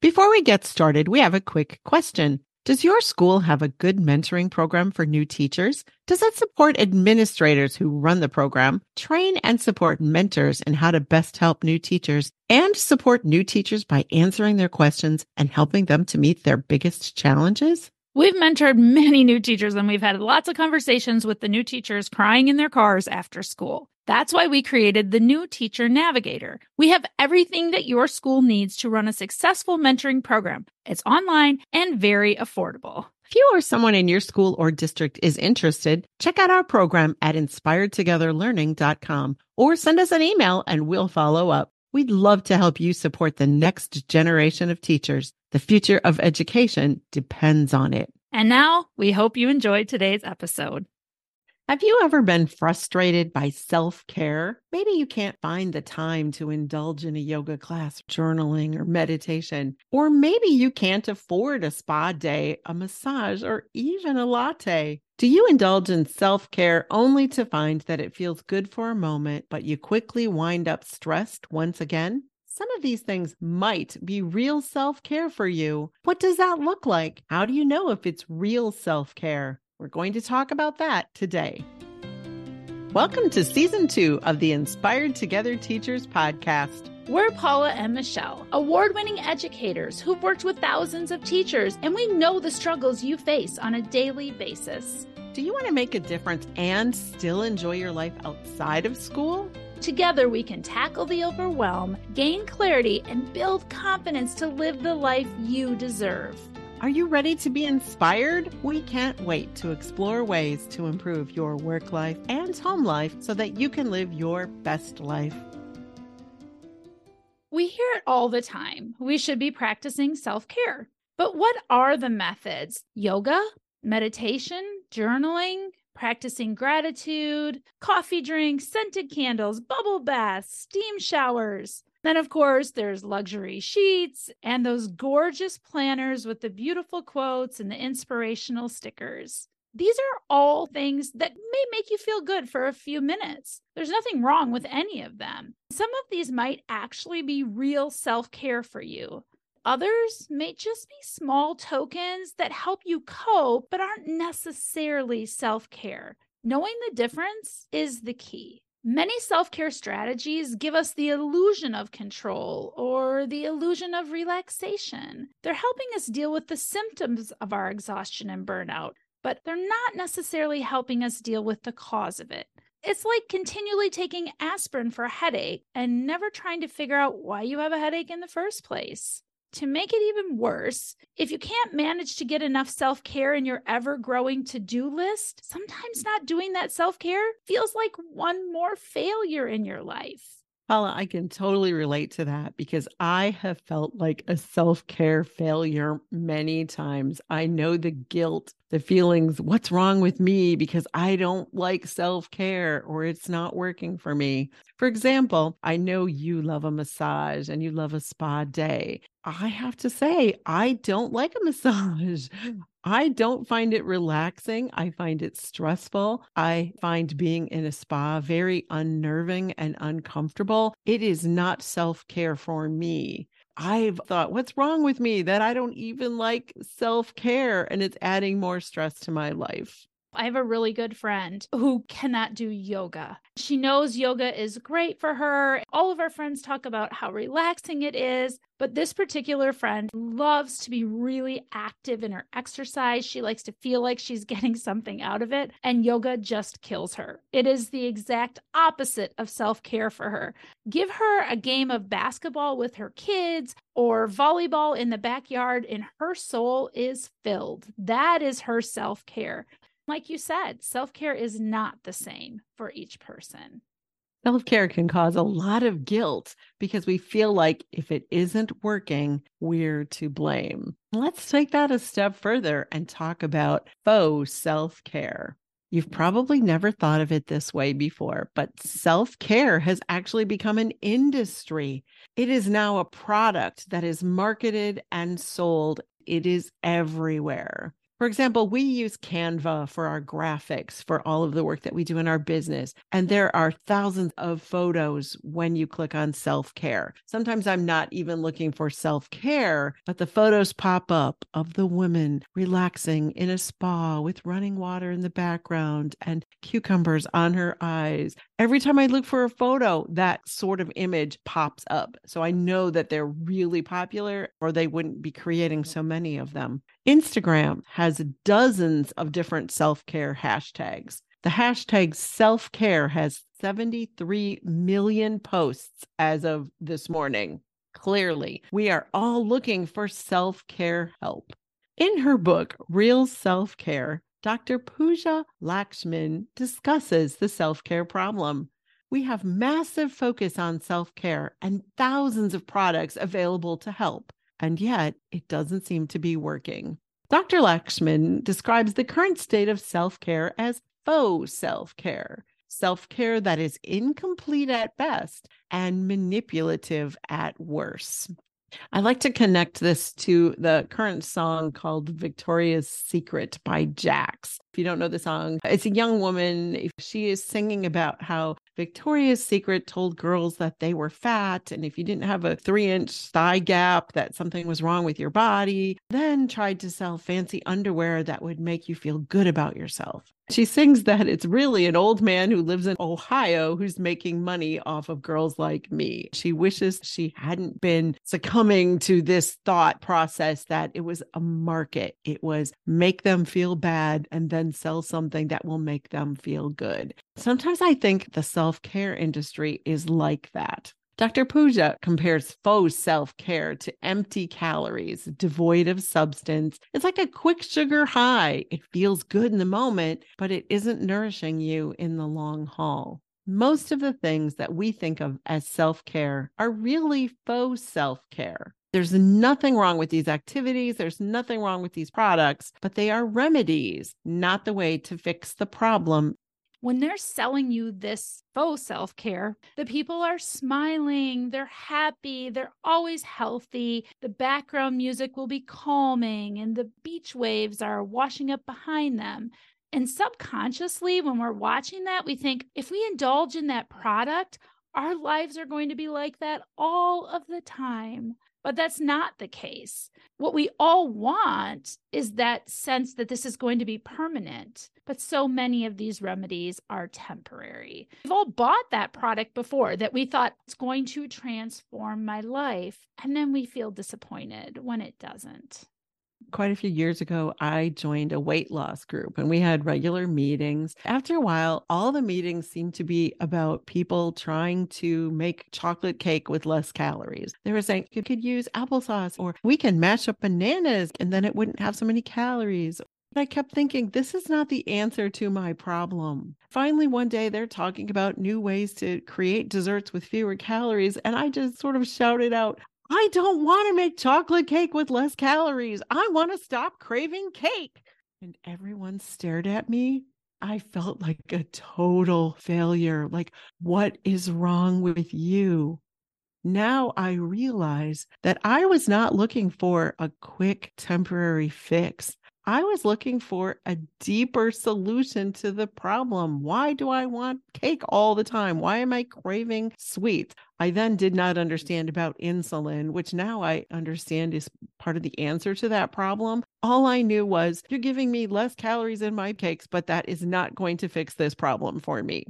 Before we get started, we have a quick question. Does your school have a good mentoring program for new teachers? Does it support administrators who run the program, train and support mentors in how to best help new teachers, and support new teachers by answering their questions and helping them to meet their biggest challenges? We've mentored many new teachers and we've had lots of conversations with the new teachers crying in their cars after school. That's why we created the new Teacher Navigator. We have everything that your school needs to run a successful mentoring program. It's online and very affordable. If you or someone in your school or district is interested, check out our program at inspiredtogetherlearning.com or send us an email and we'll follow up. We'd love to help you support the next generation of teachers. The future of education depends on it. And now we hope you enjoyed today's episode. Have you ever been frustrated by self care? Maybe you can't find the time to indulge in a yoga class, journaling, or meditation. Or maybe you can't afford a spa day, a massage, or even a latte. Do you indulge in self care only to find that it feels good for a moment, but you quickly wind up stressed once again? Some of these things might be real self care for you. What does that look like? How do you know if it's real self care? We're going to talk about that today. Welcome to season two of the Inspired Together Teachers podcast. We're Paula and Michelle, award winning educators who've worked with thousands of teachers, and we know the struggles you face on a daily basis. Do you want to make a difference and still enjoy your life outside of school? Together, we can tackle the overwhelm, gain clarity, and build confidence to live the life you deserve. Are you ready to be inspired? We can't wait to explore ways to improve your work life and home life so that you can live your best life. We hear it all the time. We should be practicing self care. But what are the methods? Yoga, meditation, journaling, practicing gratitude, coffee drinks, scented candles, bubble baths, steam showers. Then, of course, there's luxury sheets and those gorgeous planners with the beautiful quotes and the inspirational stickers. These are all things that may make you feel good for a few minutes. There's nothing wrong with any of them. Some of these might actually be real self care for you. Others may just be small tokens that help you cope, but aren't necessarily self care. Knowing the difference is the key. Many self care strategies give us the illusion of control or the illusion of relaxation. They're helping us deal with the symptoms of our exhaustion and burnout, but they're not necessarily helping us deal with the cause of it. It's like continually taking aspirin for a headache and never trying to figure out why you have a headache in the first place. To make it even worse, if you can't manage to get enough self care in your ever growing to do list, sometimes not doing that self care feels like one more failure in your life. Paula, I can totally relate to that because I have felt like a self care failure many times. I know the guilt, the feelings, what's wrong with me because I don't like self care or it's not working for me. For example, I know you love a massage and you love a spa day. I have to say, I don't like a massage. I don't find it relaxing. I find it stressful. I find being in a spa very unnerving and uncomfortable. It is not self care for me. I've thought, what's wrong with me that I don't even like self care and it's adding more stress to my life. I have a really good friend who cannot do yoga. She knows yoga is great for her. All of our friends talk about how relaxing it is, but this particular friend loves to be really active in her exercise. She likes to feel like she's getting something out of it, and yoga just kills her. It is the exact opposite of self care for her. Give her a game of basketball with her kids or volleyball in the backyard, and her soul is filled. That is her self care. Like you said, self care is not the same for each person. Self care can cause a lot of guilt because we feel like if it isn't working, we're to blame. Let's take that a step further and talk about faux self care. You've probably never thought of it this way before, but self care has actually become an industry. It is now a product that is marketed and sold, it is everywhere. For example, we use Canva for our graphics for all of the work that we do in our business. And there are thousands of photos when you click on self care. Sometimes I'm not even looking for self care, but the photos pop up of the woman relaxing in a spa with running water in the background and cucumbers on her eyes. Every time I look for a photo, that sort of image pops up. So I know that they're really popular or they wouldn't be creating so many of them. Instagram has dozens of different self care hashtags. The hashtag self care has 73 million posts as of this morning. Clearly, we are all looking for self care help. In her book, Real Self Care, Dr. Pooja Lakshmin discusses the self care problem. We have massive focus on self care and thousands of products available to help and yet it doesn't seem to be working. Dr. Lakshmin describes the current state of self care as faux self care, self care that is incomplete at best and manipulative at worst. I like to connect this to the current song called Victoria's Secret by Jax. You don't know the song, it's a young woman. She is singing about how Victoria's Secret told girls that they were fat. And if you didn't have a three inch thigh gap, that something was wrong with your body, then tried to sell fancy underwear that would make you feel good about yourself. She sings that it's really an old man who lives in Ohio who's making money off of girls like me. She wishes she hadn't been succumbing to this thought process that it was a market. It was make them feel bad and then sell something that will make them feel good. Sometimes I think the self care industry is like that. Dr. Pooja compares faux self care to empty calories, devoid of substance. It's like a quick sugar high. It feels good in the moment, but it isn't nourishing you in the long haul. Most of the things that we think of as self care are really faux self care. There's nothing wrong with these activities. There's nothing wrong with these products, but they are remedies, not the way to fix the problem when they're selling you this faux self care, the people are smiling, they're happy, they're always healthy. The background music will be calming, and the beach waves are washing up behind them. And subconsciously, when we're watching that, we think if we indulge in that product, our lives are going to be like that all of the time. But that's not the case. What we all want is that sense that this is going to be permanent. But so many of these remedies are temporary. We've all bought that product before that we thought it's going to transform my life. And then we feel disappointed when it doesn't quite a few years ago, I joined a weight loss group and we had regular meetings. After a while, all the meetings seemed to be about people trying to make chocolate cake with less calories. They were saying you could use applesauce or we can mash up bananas and then it wouldn't have so many calories. I kept thinking, this is not the answer to my problem. Finally, one day they're talking about new ways to create desserts with fewer calories. And I just sort of shouted out, I don't want to make chocolate cake with less calories. I want to stop craving cake. And everyone stared at me. I felt like a total failure. Like, what is wrong with you? Now I realize that I was not looking for a quick temporary fix. I was looking for a deeper solution to the problem. Why do I want cake all the time? Why am I craving sweets? I then did not understand about insulin, which now I understand is part of the answer to that problem. All I knew was you're giving me less calories in my cakes, but that is not going to fix this problem for me.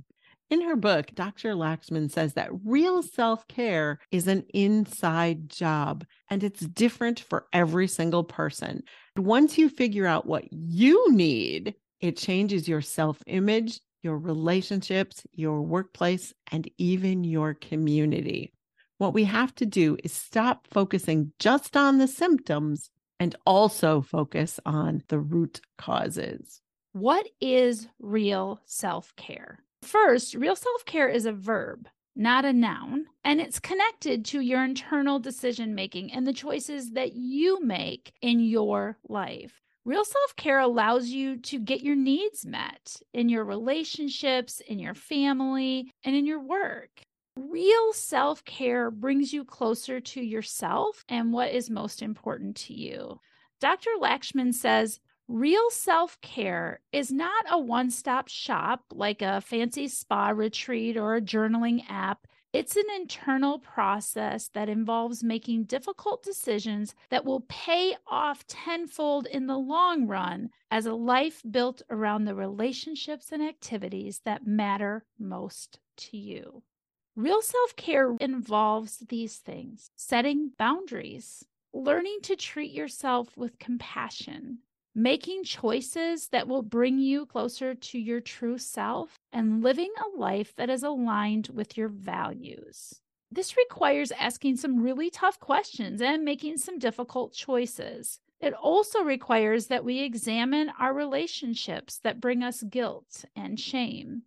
In her book, Dr. Lakshmin says that real self care is an inside job and it's different for every single person. Once you figure out what you need, it changes your self image, your relationships, your workplace, and even your community. What we have to do is stop focusing just on the symptoms and also focus on the root causes. What is real self care? First, real self care is a verb, not a noun, and it's connected to your internal decision making and the choices that you make in your life. Real self care allows you to get your needs met in your relationships, in your family, and in your work. Real self care brings you closer to yourself and what is most important to you. Dr. Lakshmin says Real self care is not a one stop shop like a fancy spa retreat or a journaling app. It's an internal process that involves making difficult decisions that will pay off tenfold in the long run as a life built around the relationships and activities that matter most to you. Real self care involves these things setting boundaries, learning to treat yourself with compassion, making choices that will bring you closer to your true self, and living a life that is aligned with your values. This requires asking some really tough questions and making some difficult choices. It also requires that we examine our relationships that bring us guilt and shame.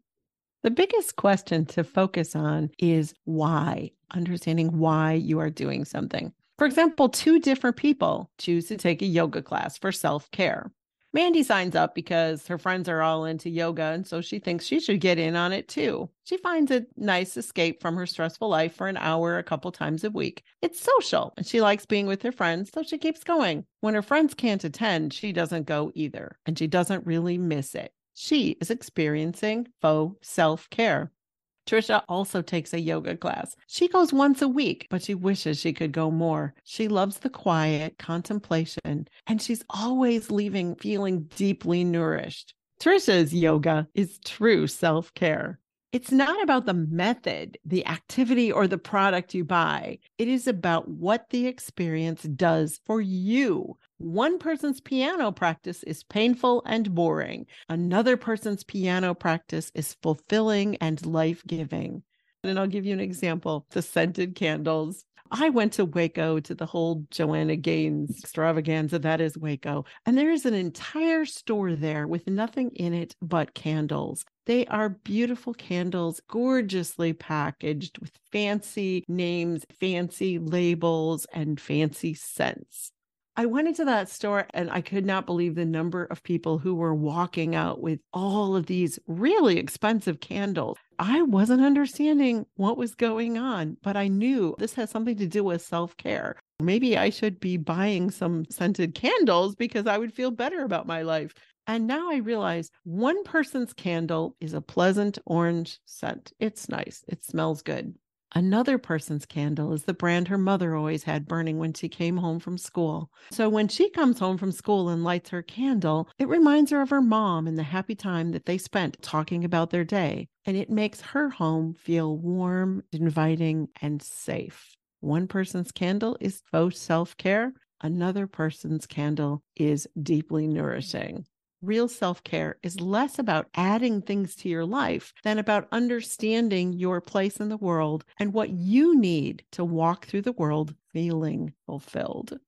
The biggest question to focus on is why, understanding why you are doing something. For example, two different people choose to take a yoga class for self care. Mandy signs up because her friends are all into yoga, and so she thinks she should get in on it too. She finds a nice escape from her stressful life for an hour a couple times a week. It's social, and she likes being with her friends, so she keeps going. When her friends can't attend, she doesn't go either, and she doesn't really miss it. She is experiencing faux self care. Trisha also takes a yoga class. She goes once a week, but she wishes she could go more. She loves the quiet contemplation, and she's always leaving feeling deeply nourished. Trisha's yoga is true self care. It's not about the method, the activity, or the product you buy. It is about what the experience does for you. One person's piano practice is painful and boring. Another person's piano practice is fulfilling and life giving. And I'll give you an example the scented candles. I went to Waco to the whole Joanna Gaines extravaganza that is Waco. And there is an entire store there with nothing in it but candles. They are beautiful candles, gorgeously packaged with fancy names, fancy labels, and fancy scents. I went into that store and I could not believe the number of people who were walking out with all of these really expensive candles. I wasn't understanding what was going on, but I knew this has something to do with self care. Maybe I should be buying some scented candles because I would feel better about my life. And now I realize one person's candle is a pleasant orange scent. It's nice, it smells good. Another person's candle is the brand her mother always had burning when she came home from school. So when she comes home from school and lights her candle, it reminds her of her mom and the happy time that they spent talking about their day. And it makes her home feel warm, inviting, and safe. One person's candle is faux self care, another person's candle is deeply mm. nourishing real self care is less about adding things to your life than about understanding your place in the world and what you need to walk through the world feeling fulfilled.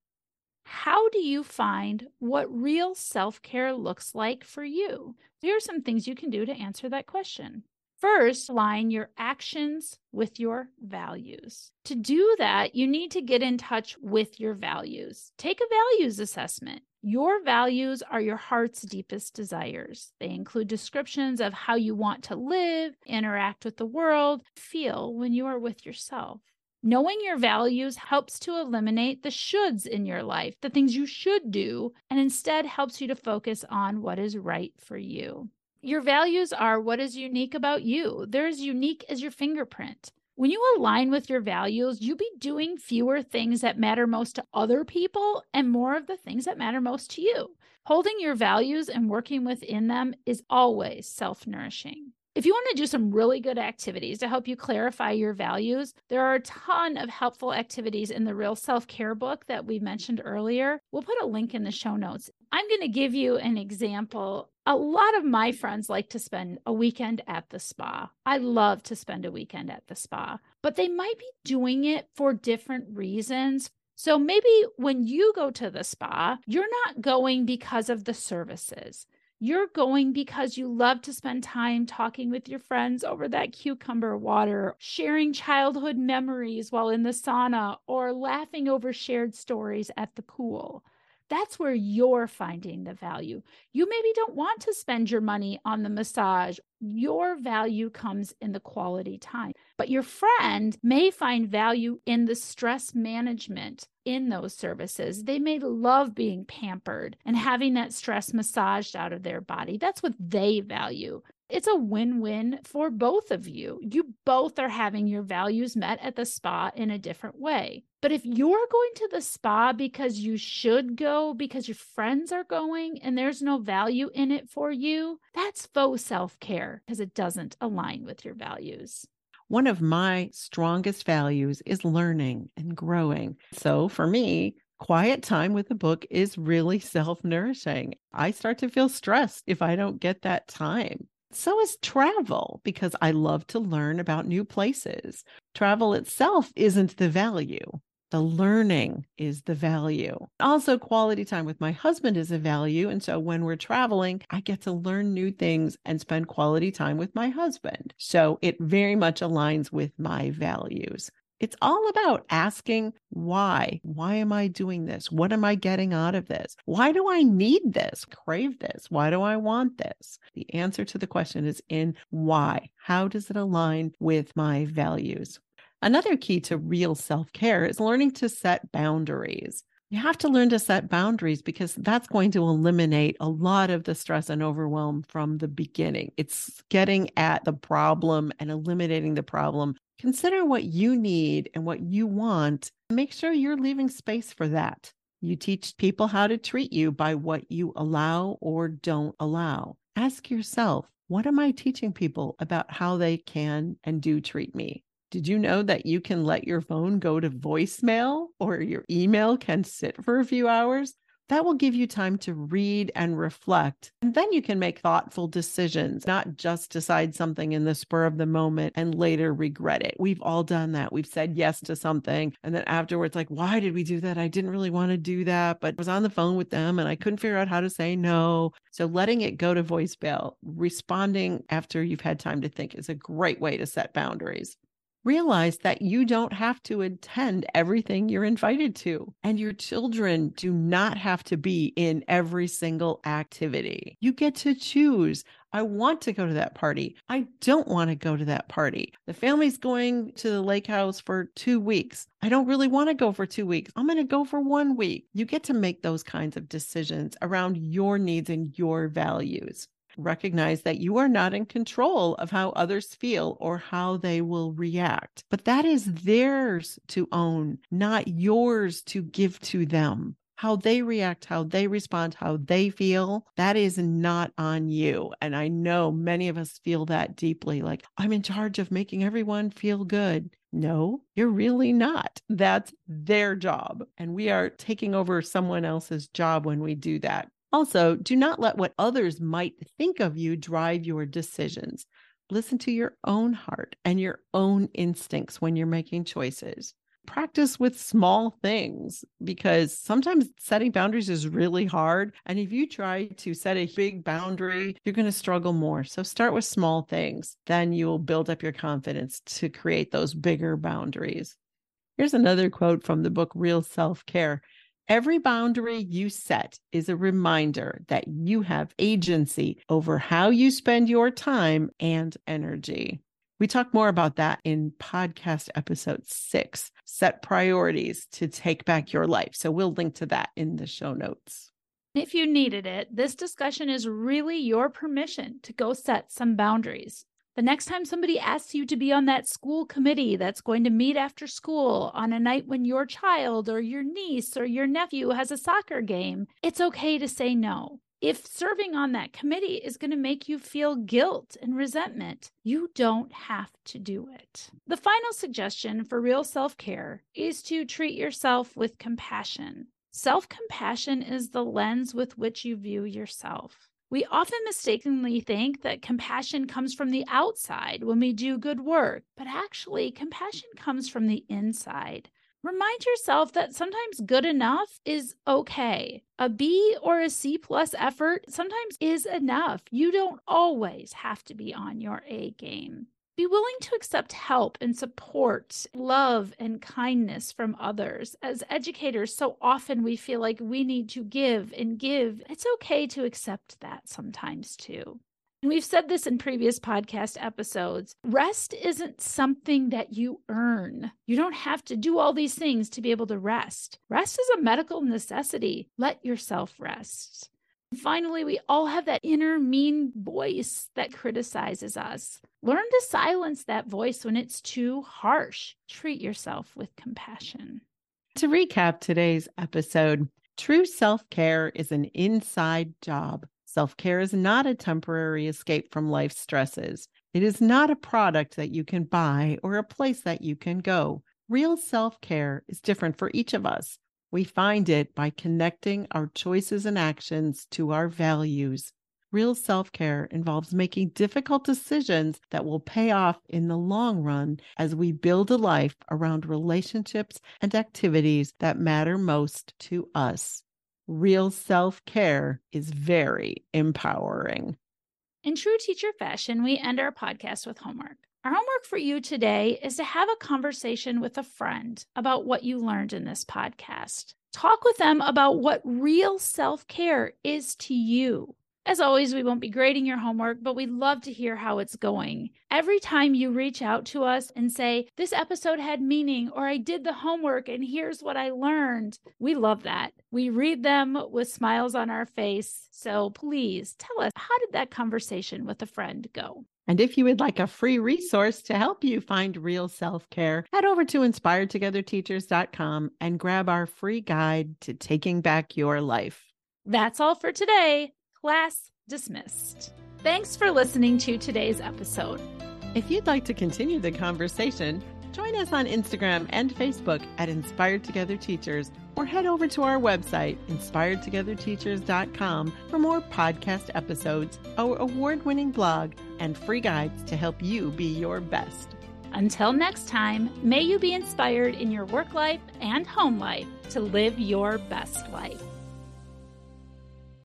How do you find what real self care looks like for you? Here are some things you can do to answer that question. First, align your actions with your values. To do that, you need to get in touch with your values. Take a values assessment. Your values are your heart's deepest desires. They include descriptions of how you want to live, interact with the world, feel when you are with yourself. Knowing your values helps to eliminate the shoulds in your life, the things you should do, and instead helps you to focus on what is right for you. Your values are what is unique about you. They're as unique as your fingerprint. When you align with your values, you'll be doing fewer things that matter most to other people and more of the things that matter most to you. Holding your values and working within them is always self nourishing. If you want to do some really good activities to help you clarify your values, there are a ton of helpful activities in the Real Self Care book that we mentioned earlier. We'll put a link in the show notes. I'm going to give you an example a lot of my friends like to spend a weekend at the spa. I love to spend a weekend at the spa, but they might be doing it for different reasons. So maybe when you go to the spa, you're not going because of the services. You're going because you love to spend time talking with your friends over that cucumber water, sharing childhood memories while in the sauna, or laughing over shared stories at the pool. That's where you're finding the value. You maybe don't want to spend your money on the massage. Your value comes in the quality time. But your friend may find value in the stress management in those services. They may love being pampered and having that stress massaged out of their body. That's what they value it's a win win for both of you. You both are having your values met at the spa in a different way. But if you're going to the spa because you should go because your friends are going and there's no value in it for you, that's faux self care because it doesn't align with your values. One of my strongest values is learning and growing. So for me, quiet time with a book is really self nourishing. I start to feel stressed if I don't get that time. So is travel because I love to learn about new places. Travel itself isn't the value. The learning is the value. Also, quality time with my husband is a value. And so when we're traveling, I get to learn new things and spend quality time with my husband. So it very much aligns with my values. It's all about asking why. Why am I doing this? What am I getting out of this? Why do I need this, crave this? Why do I want this? The answer to the question is in why. How does it align with my values? Another key to real self care is learning to set boundaries. You have to learn to set boundaries because that's going to eliminate a lot of the stress and overwhelm from the beginning. It's getting at the problem and eliminating the problem Consider what you need and what you want. Make sure you're leaving space for that. You teach people how to treat you by what you allow or don't allow. Ask yourself, what am I teaching people about how they can and do treat me? Did you know that you can let your phone go to voicemail or your email can sit for a few hours? That will give you time to read and reflect. And then you can make thoughtful decisions, not just decide something in the spur of the moment and later regret it. We've all done that. We've said yes to something. And then afterwards, like, why did we do that? I didn't really want to do that, but I was on the phone with them and I couldn't figure out how to say no. So letting it go to voicemail, responding after you've had time to think is a great way to set boundaries realize that you don't have to attend everything you're invited to, and your children do not have to be in every single activity. You get to choose. I want to go to that party. I don't want to go to that party. The family's going to the lake house for two weeks. I don't really want to go for two weeks. I'm going to go for one week. You get to make those kinds of decisions around your needs and your values. Recognize that you are not in control of how others feel or how they will react, but that is theirs to own, not yours to give to them. How they react, how they respond, how they feel, that is not on you. And I know many of us feel that deeply like, I'm in charge of making everyone feel good. No, you're really not. That's their job. And we are taking over someone else's job when we do that. Also, do not let what others might think of you drive your decisions. Listen to your own heart and your own instincts when you're making choices. Practice with small things because sometimes setting boundaries is really hard. And if you try to set a big boundary, you're going to struggle more. So start with small things. Then you will build up your confidence to create those bigger boundaries. Here's another quote from the book Real Self Care Every boundary you set is a reminder that you have agency over how you spend your time and energy. We talk more about that in podcast episode six set priorities to take back your life. So we'll link to that in the show notes. If you needed it, this discussion is really your permission to go set some boundaries. The next time somebody asks you to be on that school committee that's going to meet after school on a night when your child or your niece or your nephew has a soccer game, it's okay to say no. If serving on that committee is going to make you feel guilt and resentment, you don't have to do it. The final suggestion for real self care is to treat yourself with compassion. Self compassion is the lens with which you view yourself. We often mistakenly think that compassion comes from the outside when we do good work, but actually, compassion comes from the inside. Remind yourself that sometimes good enough is okay. A B or a C plus effort sometimes is enough. You don't always have to be on your A game. Be willing to accept help and support, love and kindness from others. As educators, so often we feel like we need to give and give. It's okay to accept that sometimes too. And we've said this in previous podcast episodes. Rest isn't something that you earn. You don't have to do all these things to be able to rest. Rest is a medical necessity. Let yourself rest. Finally, we all have that inner mean voice that criticizes us. Learn to silence that voice when it's too harsh. Treat yourself with compassion. To recap today's episode, true self care is an inside job. Self care is not a temporary escape from life stresses. It is not a product that you can buy or a place that you can go. Real self care is different for each of us. We find it by connecting our choices and actions to our values. Real self care involves making difficult decisions that will pay off in the long run as we build a life around relationships and activities that matter most to us real self care is very empowering. In true teacher fashion, we end our podcast with homework. Our homework for you today is to have a conversation with a friend about what you learned in this podcast. Talk with them about what real self care is to you. As always, we won't be grading your homework, but we'd love to hear how it's going. Every time you reach out to us and say, This episode had meaning, or I did the homework and here's what I learned, we love that. We read them with smiles on our face. So please tell us, how did that conversation with a friend go? And if you would like a free resource to help you find real self care, head over to inspiredtogetherteachers.com and grab our free guide to taking back your life. That's all for today. Class dismissed. Thanks for listening to today's episode. If you'd like to continue the conversation, join us on Instagram and Facebook at Inspired Together Teachers or head over to our website, inspiredtogetherteachers.com, for more podcast episodes, our award winning blog, and free guides to help you be your best. Until next time, may you be inspired in your work life and home life to live your best life.